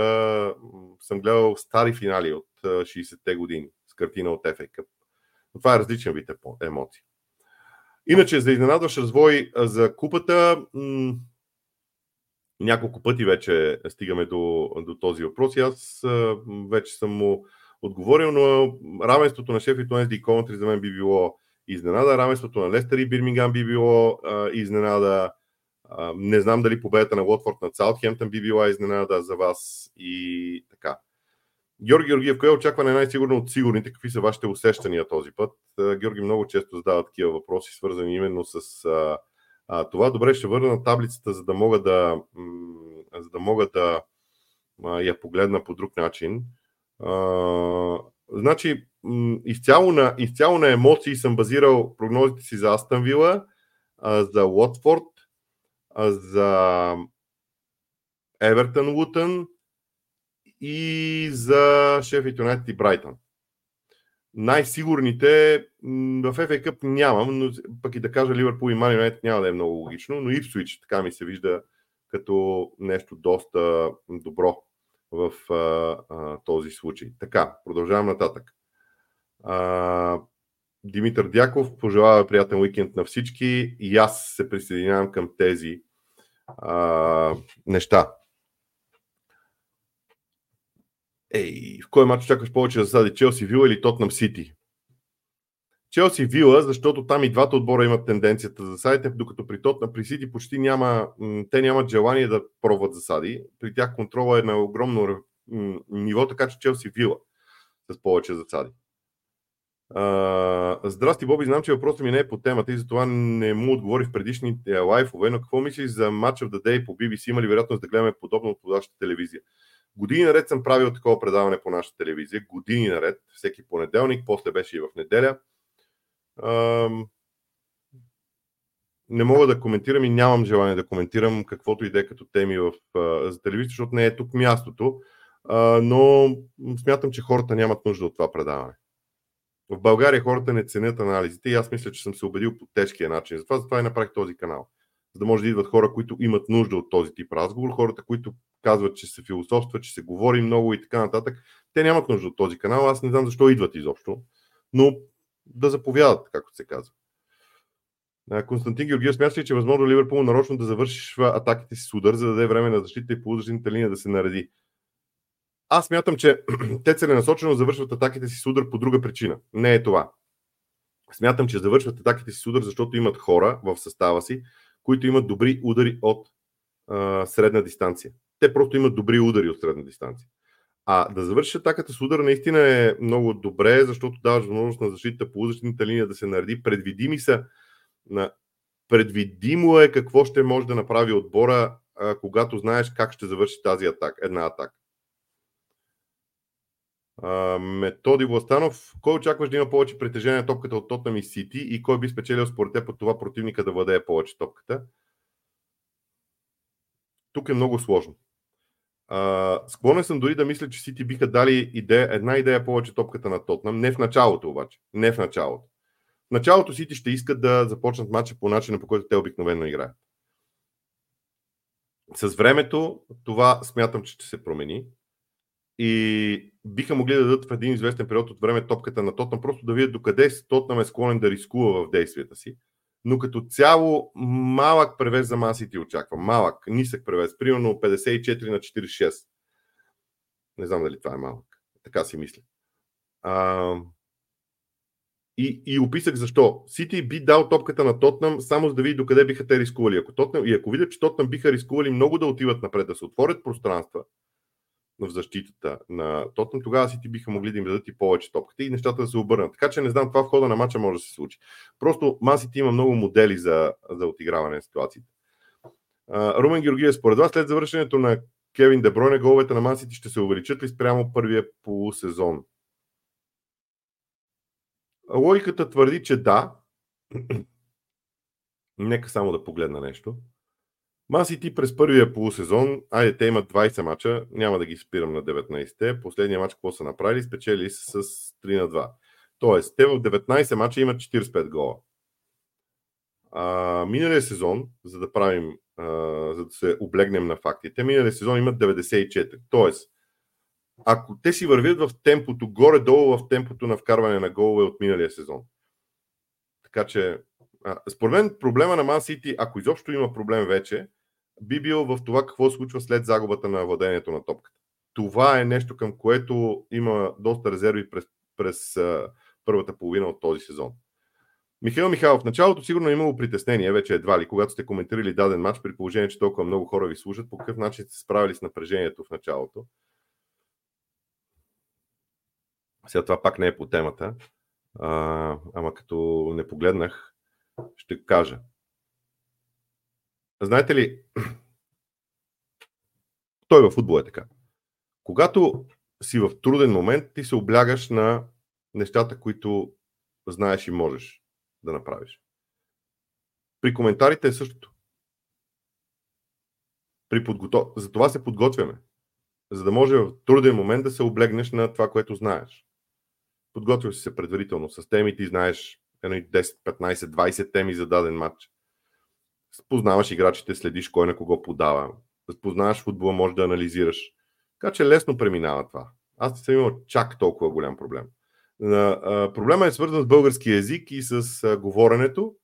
съм гледал стари финали от 60-те години с картина от FA Cup. Но това е различен вид емоция. Иначе, за изненадващ развой за купата, м- няколко пъти вече стигаме до, до този въпрос. И аз вече съм му отговорил, но равенството на Шеф Уенсди и Контри за мен би било изненада, равенството на Лестър и Бирмингам би било а, изненада, не знам дали победата на Уотфорд над Саутхемптън би била изненада за вас и така. Георги Георгиев, кое е очакване най-сигурно от сигурните? Какви са вашите усещания този път? Георги много често задава такива въпроси, свързани именно с а, а, това. Добре, ще върна на таблицата, за да мога да, за да, мога да а, я погледна по друг начин. А, значи, изцяло, на, изцяло на емоции съм базирал прогнозите си за Астън Вила, за Уотфорд, за Евертън Лутън и за Шеф Юнайтед и Брайтън. Най-сигурните в FA Cup нямам, но пък и да кажа Ливърпул и Ман Юнайтед няма да е много логично, но Ипсвич така ми се вижда като нещо доста добро в а, а, този случай. Така, продължавам нататък. А, Димитър Дяков пожелава приятен уикенд на всички и аз се присъединявам към тези а, неща. Ей, в кой матч чакаш повече засади Челси Вила или Тотнам Сити? Челси Вила, защото там и двата отбора имат тенденцията за засадите, докато при Тотнам, при Сити почти няма, те нямат желание да пробват засади. При тях контрола е на огромно ниво, така че Челси Вила с повече засади. Uh, здрасти, Боби, знам, че въпросът ми не е по темата и затова не му отговори в предишните лайфове, но какво мислиш за Match of the Day по BBC? Има ли вероятност да гледаме подобно от вашата телевизия? Години наред съм правил такова предаване по нашата телевизия. Години наред, всеки понеделник, после беше и в неделя. Uh, не мога да коментирам и нямам желание да коментирам каквото и да е като теми в, uh, за телевизия, защото не е тук мястото. Uh, но смятам, че хората нямат нужда от това предаване. В България хората не ценят анализите и аз мисля, че съм се убедил по тежкия начин. Затова, затова и направих този канал. За да може да идват хора, които имат нужда от този тип разговор, хората, които казват, че се философства, че се говори много и така нататък, те нямат нужда от този канал. Аз не знам защо идват изобщо, но да заповядат, както се казва. Константин Георгиев смята ли, че е възможно Ливърпул нарочно да завърши атаките си с удар, за да даде време на защита и полузащитната линия да се нареди? Аз мятам, че те целенасочено завършват атаките си с удар по друга причина. Не е това. Смятам, че завършват атаките си с удар, защото имат хора в състава си, които имат добри удари от а, средна дистанция. Те просто имат добри удари от средна дистанция. А да завършиш атаката с удар наистина е много добре, защото даваш възможност на защита по защитната линия да се нареди. Предвидими са на предвидимо е какво ще може да направи отбора, а, когато знаеш как ще завърши тази атака, една атака. Методи Властанов, кой очакваш да има повече притежение на топката от Тотнам и Сити и кой би спечелил според теб от това противника да владее повече топката? Тук е много сложно. Uh, склонен съм дори да мисля, че Сити биха дали идея, една идея повече топката на Тотнам. Не в началото обаче. Не в началото. В началото Сити ще искат да започнат матча по начина, по който те обикновено играят. С времето това смятам, че ще се промени и биха могли да дадат в един известен период от време топката на Тотнам, просто да видят докъде Тотнам е склонен да рискува в действията си. Но като цяло малък превес за масите очаква. Малък, нисък превес. Примерно 54 на 46. Не знам дали това е малък. Така си мисля. А, и, и описах защо. Сити би дал топката на Тотнам само за да види докъде биха те рискували. Ако Тотнам, и ако видят, че Тотнам биха рискували много да отиват напред, да се отворят пространства, в защитата на Тотнам, тогава си ти биха могли да им дадат и повече топката и нещата да се обърнат. Така че не знам, това в хода на матча може да се случи. Просто Масити има много модели за, за отиграване на ситуациите. Румен Георгиев, според вас, след завършенето на Кевин Дебройне, головете на Масити ще се увеличат ли спрямо първия полусезон? Логиката твърди, че да. Нека само да погледна нещо. Масити през първия полусезон, айде те имат 20 мача, няма да ги спирам на 19-те. Последния мач какво са направили? Спечели с 3 на 2. Тоест, те в 19 мача имат 45 гола. А, миналия сезон, за да правим, а, за да се облегнем на фактите, миналия сезон имат 94. Тоест, ако те си вървят в темпото, горе-долу в темпото на вкарване на голове от миналия сезон. Така че, според мен проблема на Ман Сити, ако изобщо има проблем вече, би бил в това какво се случва след загубата на владението на топката. Това е нещо, към което има доста резерви през, през а, първата половина от този сезон. Михаил Михайлов, в началото сигурно е имало притеснение, вече едва ли, когато сте коментирали даден матч, при положение, че толкова много хора ви слушат, по какъв начин сте справили с напрежението в началото. Сега това пак не е по темата, а, ама като не погледнах, ще кажа. Знаете ли, той във футбол е така. Когато си в труден момент, ти се облягаш на нещата, които знаеш и можеш да направиш. При коментарите е същото. При подготов... За това се подготвяме. За да може в труден момент да се облегнеш на това, което знаеш. Подготвяш се предварително с темите и знаеш 10, 15, 20 теми за даден матч. Познаваш играчите, следиш кой на кого подава. Познаваш футбола, можеш да анализираш. Така че лесно преминава това. Аз не съм имал чак толкова голям проблем. Проблема е свързан с български язик и с говоренето,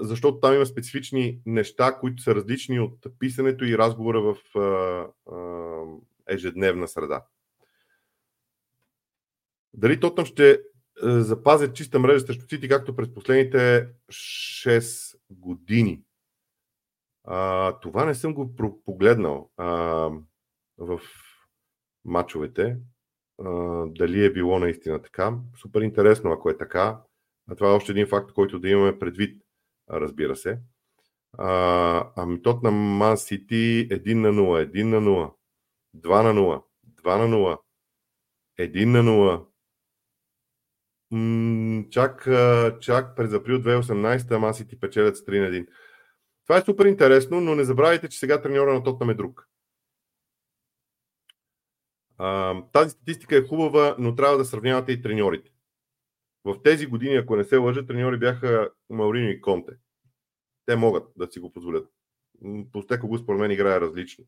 защото там има специфични неща, които са различни от писането и разговора в ежедневна среда. Дали Тотнам ще запазят чиста мрежа срещу Сити, както през последните 6 години? А, това не съм го погледнал а, в матчовете дали е било наистина така. Супер интересно, ако е така. А това е още един факт, който да имаме предвид, разбира се. А, ами тот на Ман Сити 1 на 0, 1 на 0, 2 на 0, 2 на 0, 1 на 0. Чак, чак през април 2018 Ман Сити печелят с 3 на 1. Това е супер интересно, но не забравяйте, че сега треньора на Тотнам е друг. А, тази статистика е хубава, но трябва да сравнявате и треньорите. В тези години, ако не се лъжа, треньори бяха Маурини и Конте. Те могат да си го позволят. Постеко го според мен играе различно.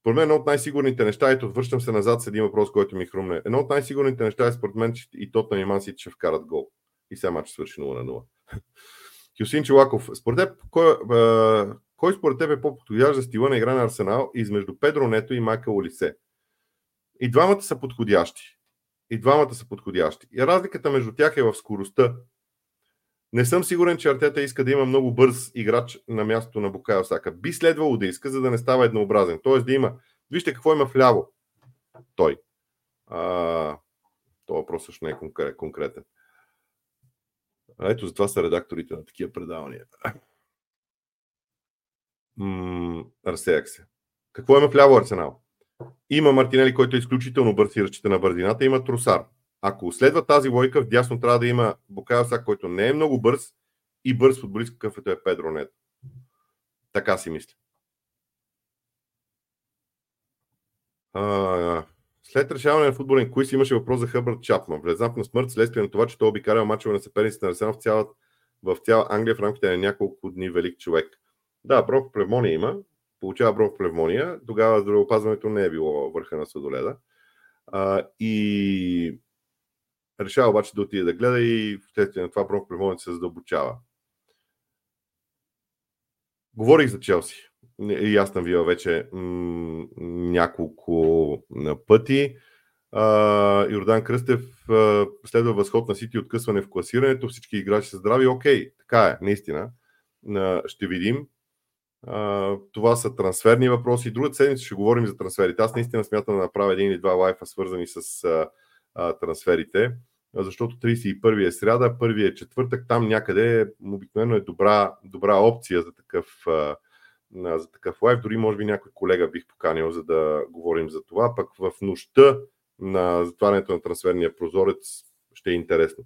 Според мен едно от най-сигурните неща, ето връщам се назад с един въпрос, който ми хрумне. Едно от най-сигурните неща е според мен, че и тот на Ниманси ще вкарат гол. И сега матч свърши 0 на 0. Хюсин Чулаков, според теб, кой, кой според теб е по-подходящ за стила на игра на Арсенал измежду Педро Нето и Майкъл Олисе? И двамата са подходящи. И двамата са подходящи. И разликата между тях е в скоростта. Не съм сигурен, че Артета иска да има много бърз играч на мястото на Букайо Сака. Би следвало да иска, за да не става еднообразен. Тоест да има. Вижте какво има вляво. Той. А, това въпрос също не е конкретен. А ето, затова са редакторите на такива предавания. разсеях се. Какво има вляво Арсенал? Има Мартинели, който е изключително бърз и разчита на бързината. Има Трусар. Ако следва тази лойка, вдясно трябва да има Букайо Сак, който не е много бърз и бърз футболист, какъвто е Педро Нет. Така си мисля. А, след решаване на футболен куис имаше въпрос за Хъбърт Чапман. Влезнат на смърт следствие на това, че той обикалял мачове на съперниците на Арсенал в цяла, в цяла Англия в рамките на няколко дни велик човек. Да, бронхоплевмония има, получава бронхоплевмония, тогава здравеопазването не е било върха на съдоледа. А, и решава обаче да отиде да гледа и вследствие на това бронхоплевмонията се задълбочава. Говорих за Челси. И аз съм вие вече м- няколко пъти. А, Йордан Кръстев а, следва възход на Сити откъсване в класирането. Всички играчи са здрави. Окей, така е, наистина. А, ще видим това са трансферни въпроси. Другата седмица ще говорим за трансферите. Аз наистина смятам да направя един или два лайфа, свързани с а, а, трансферите, защото 31 е сряда, първи е четвъртък, там някъде обикновено е добра, добра опция за такъв, за такъв лайф. Дори може би някой колега бих поканил, за да говорим за това. Пък в нощта на затварянето на трансферния прозорец ще е интересно.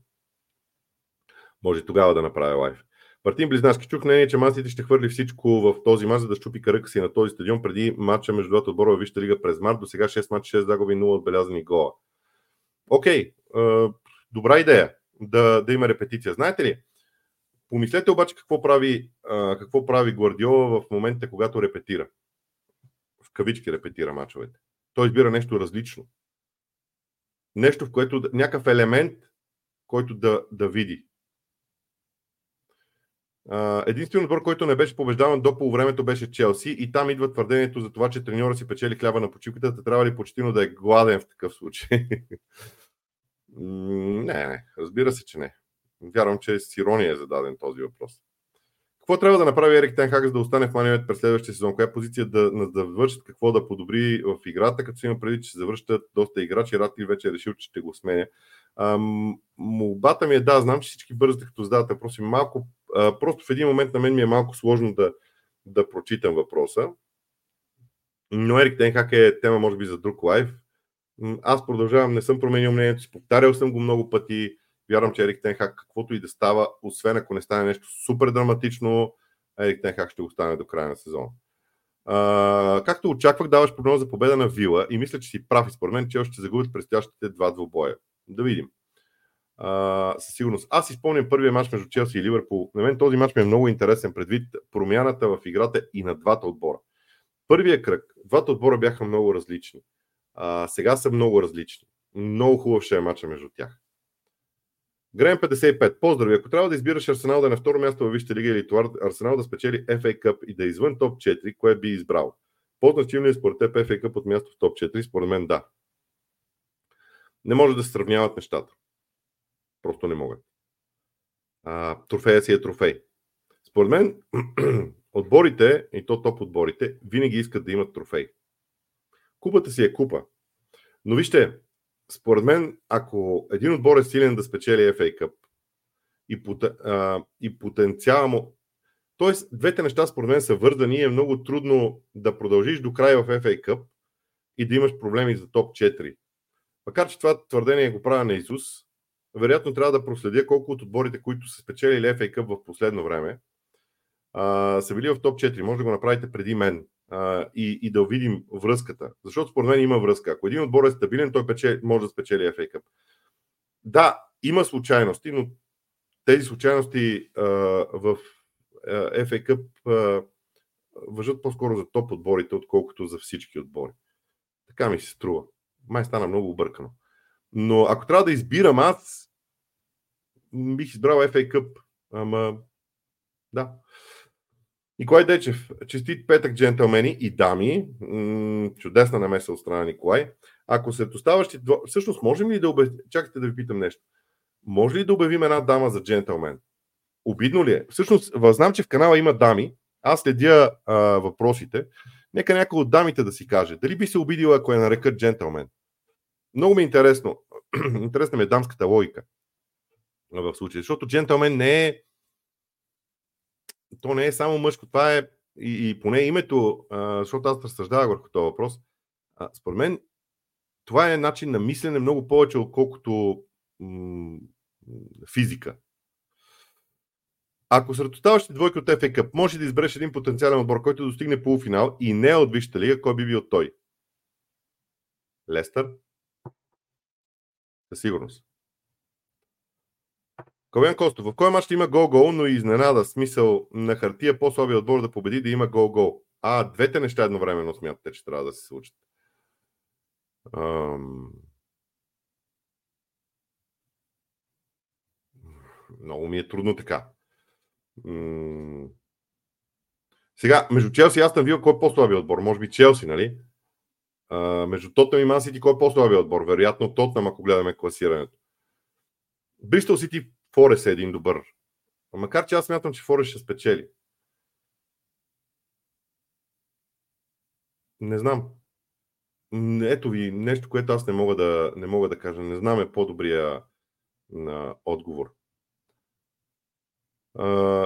Може тогава да направя лайф. Мартин Близнашки чух мнение, че Мансити ще хвърли всичко в този мач, за да щупи кръка си на този стадион преди матча между двата отбора в Висшата лига през март. До сега 6 мача, 6 загуби, 0 отбелязани гола. Окей, добра идея да, да има репетиция. Знаете ли, помислете обаче какво прави, какво прави Гвардиола в момента, когато репетира. В кавички репетира мачовете. Той избира нещо различно. Нещо, в което някакъв елемент, който да, да види. Единственият отбор, който не беше побеждаван до полувремето беше Челси и там идва твърдението за това, че треньора си печели хляба на почивката, трябва ли почти да е гладен в такъв случай? не, не, разбира се, че не. Вярвам, че с ирония е зададен този въпрос. Какво трябва да направи Ерик Тенхаг, за да остане в Маниовет през следващия сезон? Коя позиция да, да вършат, какво да подобри в играта, като си има преди, че завръщат доста играчи, Ратли вече е решил, че ще го сменя. молбата ми е да, знам, че всички бързате като задават въпроси. Малко, а, просто в един момент на мен ми е малко сложно да, да прочитам въпроса. Но Ерик Тенхак е тема, може би, за друг лайв. Аз продължавам, не съм променил мнението си, повтарял съм го много пъти Вярвам, че Ерик Тенхак, каквото и да става, освен ако не стане нещо супер драматично, Ерик Тенхак ще го стане до края на сезона. Uh, както очаквах, даваш прогноз за победа на Вила и мисля, че си прав. И според мен, че ще загубят предстоящите два двубоя. Да видим. Uh, със сигурност. Аз изпълням първия матч между Челси и Ливърпул. На мен този матч ми е много интересен предвид промяната в играта и на двата отбора. Първия кръг, двата отбора бяха много различни. Uh, сега са много различни. Много хубав ще е матча между тях. Грем 55. Поздрави! Ако трябва да избираш Арсенал да е на второ място във Висшата лига или това Арсенал да спечели FA Cup и да е извън топ 4, кое би избрал? По-значимо ли е според теб FA Cup от място в топ 4? Според мен да. Не може да се сравняват нещата. Просто не могат. А, трофея си е трофей. Според мен, отборите, и то топ отборите, винаги искат да имат трофей. Купата си е купа. Но вижте, според мен, ако един отбор е силен да спечели FA Cup и, а, и потенциала му. Тоест, двете неща според мен са вързани и е много трудно да продължиш до края в FA Cup и да имаш проблеми за топ 4. Макар, че това твърдение го правя на Исус, вероятно трябва да проследя колко от отборите, които са спечелили FA Cup в последно време, а, са били в топ 4. Може да го направите преди мен и, и да видим връзката. Защото според мен има връзка. Ако един отбор е стабилен, той пече, може да спечели FA Cup. Да, има случайности, но тези случайности а, в а, FA Cup а, въжат по-скоро за топ отборите, отколкото за всички отбори. Така ми се струва. Май стана много объркано. Но ако трябва да избирам аз, бих избрал FA Cup. Ама, да. Николай Дечев, честит петък, джентълмени и дами. Чудесна намеса от страна Николай. Ако след оставащи... Всъщност, можем ли да обявим... Чакайте да ви питам нещо. Може ли да обявим една дама за джентълмен? Обидно ли е? Всъщност, знам, че в канала има дами. Аз следя а, въпросите. Нека някой от дамите да си каже. Дали би се обидила, ако я нарекат джентълмен? Много ми е интересно. Интересна ми е дамската логика в случая. Защото джентълмен не е то не е само мъжко, това е и, и поне името, защото аз разсъждавах върху този въпрос. Според мен, това е начин на мислене много повече, отколкото м- физика. Ако сред оставащите двойки от FA Cup може да избереш един потенциален отбор, който достигне полуфинал и не е от Висшата лига, кой би бил той? Лестър? Със сигурност. Калян Костов, в кой мач ще има гол-гол, но и изненада, смисъл на хартия по-слабия отбор да победи да има гол-гол. А, двете неща едновременно смятате, че трябва да се случат. Ам... Много ми е трудно така. Сега, между Челси и Астан Вил, кой е по-слабия отбор? Може би Челси, нали? А, между Тотнам и Мансити, кой е по-слабия отбор? Вероятно Тотнам, ако гледаме класирането. Бристол Сити Форес е един добър. Макар че аз смятам, че Форес ще спечели. Не знам. Ето ви нещо, което аз не мога да, не мога да кажа. Не знам е по-добрия на отговор.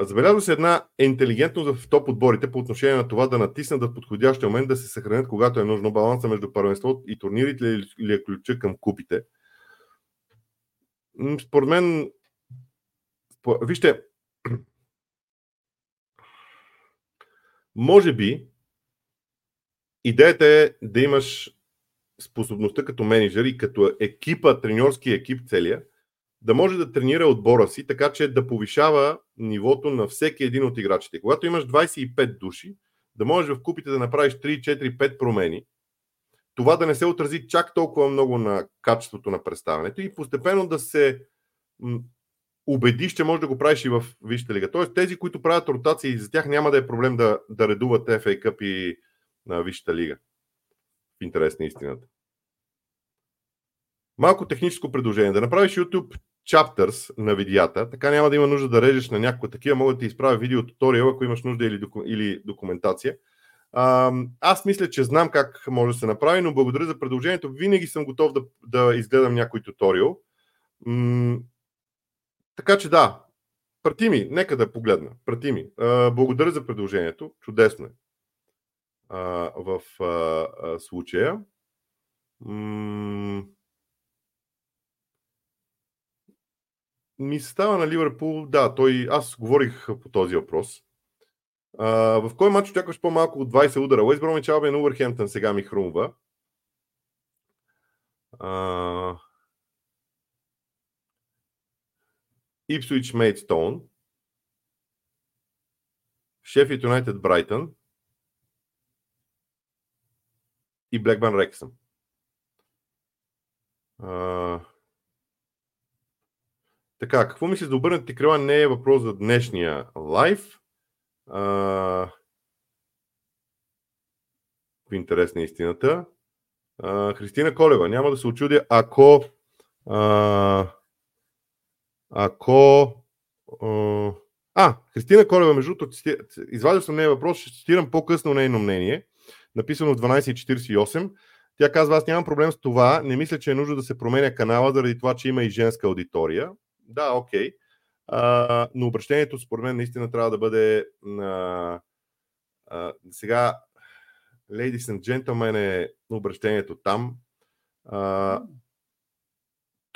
забелязва се една интелигентност в топ отборите по отношение на това да натиснат в подходящия момент да се съхранят, когато е нужно баланса между първенство и турнирите или е ключа към купите. Според мен, вижте, може би идеята е да имаш способността като менеджер и като екипа, треньорски екип целия, да може да тренира отбора си, така че да повишава нивото на всеки един от играчите. Когато имаш 25 души, да можеш в купите да направиш 3, 4, 5 промени, това да не се отрази чак толкова много на качеството на представянето и постепенно да се убедиш, че можеш да го правиш и в Висшата лига. Тоест тези, които правят ротации, за тях няма да е проблем да, да редуват FA Cup и на Висшата лига. В интерес на истината. Малко техническо предложение. Да направиш YouTube chapters на видеята, така няма да има нужда да режеш на някаква такива, мога да ти изправя видео туториал, ако имаш нужда или, доку... или документация. А, аз мисля, че знам как може да се направи, но благодаря за предложението. Винаги съм готов да, да изгледам някой туториал. Така че да, прати ми, нека да погледна. Прати ми. Благодаря за предложението. Чудесно е. В случая. Ми става на Ливърпул, да, той, аз говорих по този въпрос. А, в кой матч очакваш по-малко от 20 удара? Уест Бромич Албен Увърхемптън сега ми хрумва. А... Ipswich Maidstone. Шефът Юнайтед Брайтън и Блекбан Рексъм. Така, какво мислиш да обърнете крила не е въпрос за днешния лайф. А, в интерес на истината. А, Христина Колева, няма да се очудя, ако а, ако а, Христина Колева, между другото, извадил съм нея въпрос, ще цитирам по-късно нейно мнение, написано в 12.48. Тя казва, аз нямам проблем с това, не мисля, че е нужно да се променя канала, заради това, че има и женска аудитория да, окей. А, но обращението, според мен, наистина трябва да бъде а, а, сега, ladies and gentlemen, е обращението там. А,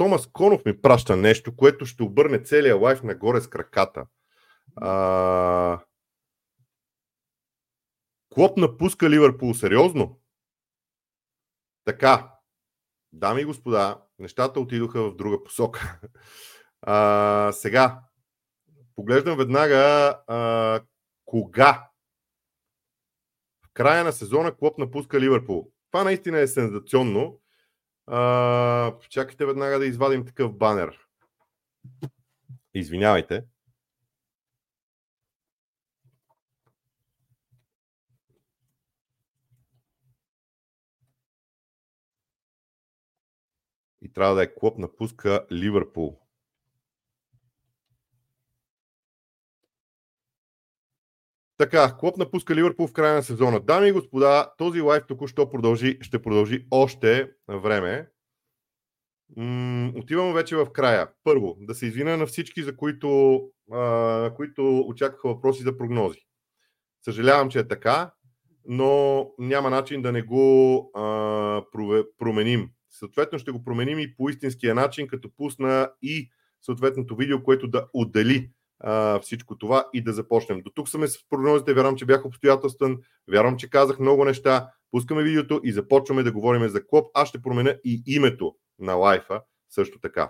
Томас Конов ми праща нещо, което ще обърне целия лайф нагоре с краката. А, Клоп напуска Ливърпул. Сериозно? Така, дами и господа, нещата отидоха в друга посока. А, сега, поглеждам веднага а, кога в края на сезона Клоп напуска Ливърпул. Това наистина е сензационно. А, чакайте веднага да извадим такъв банер. Извинявайте. И трябва да е Клоп напуска Ливърпул. Така, Клоп напуска Ливърпул в края на сезона. Дами и господа, този лайф току-що продължи, ще продължи още време. М- отивам вече в края. Първо, да се извина на всички, за които, а, които очакваха въпроси за прогнози. Съжалявам, че е така, но няма начин да не го а, променим. Съответно ще го променим и по истинския начин, като пусна и съответното видео, което да отдели всичко това и да започнем. До тук сме с прогнозите, вярвам, че бях обстоятелствен, вярвам, че казах много неща. Пускаме видеото и започваме да говорим за Клоп. Аз ще променя и името на лайфа също така.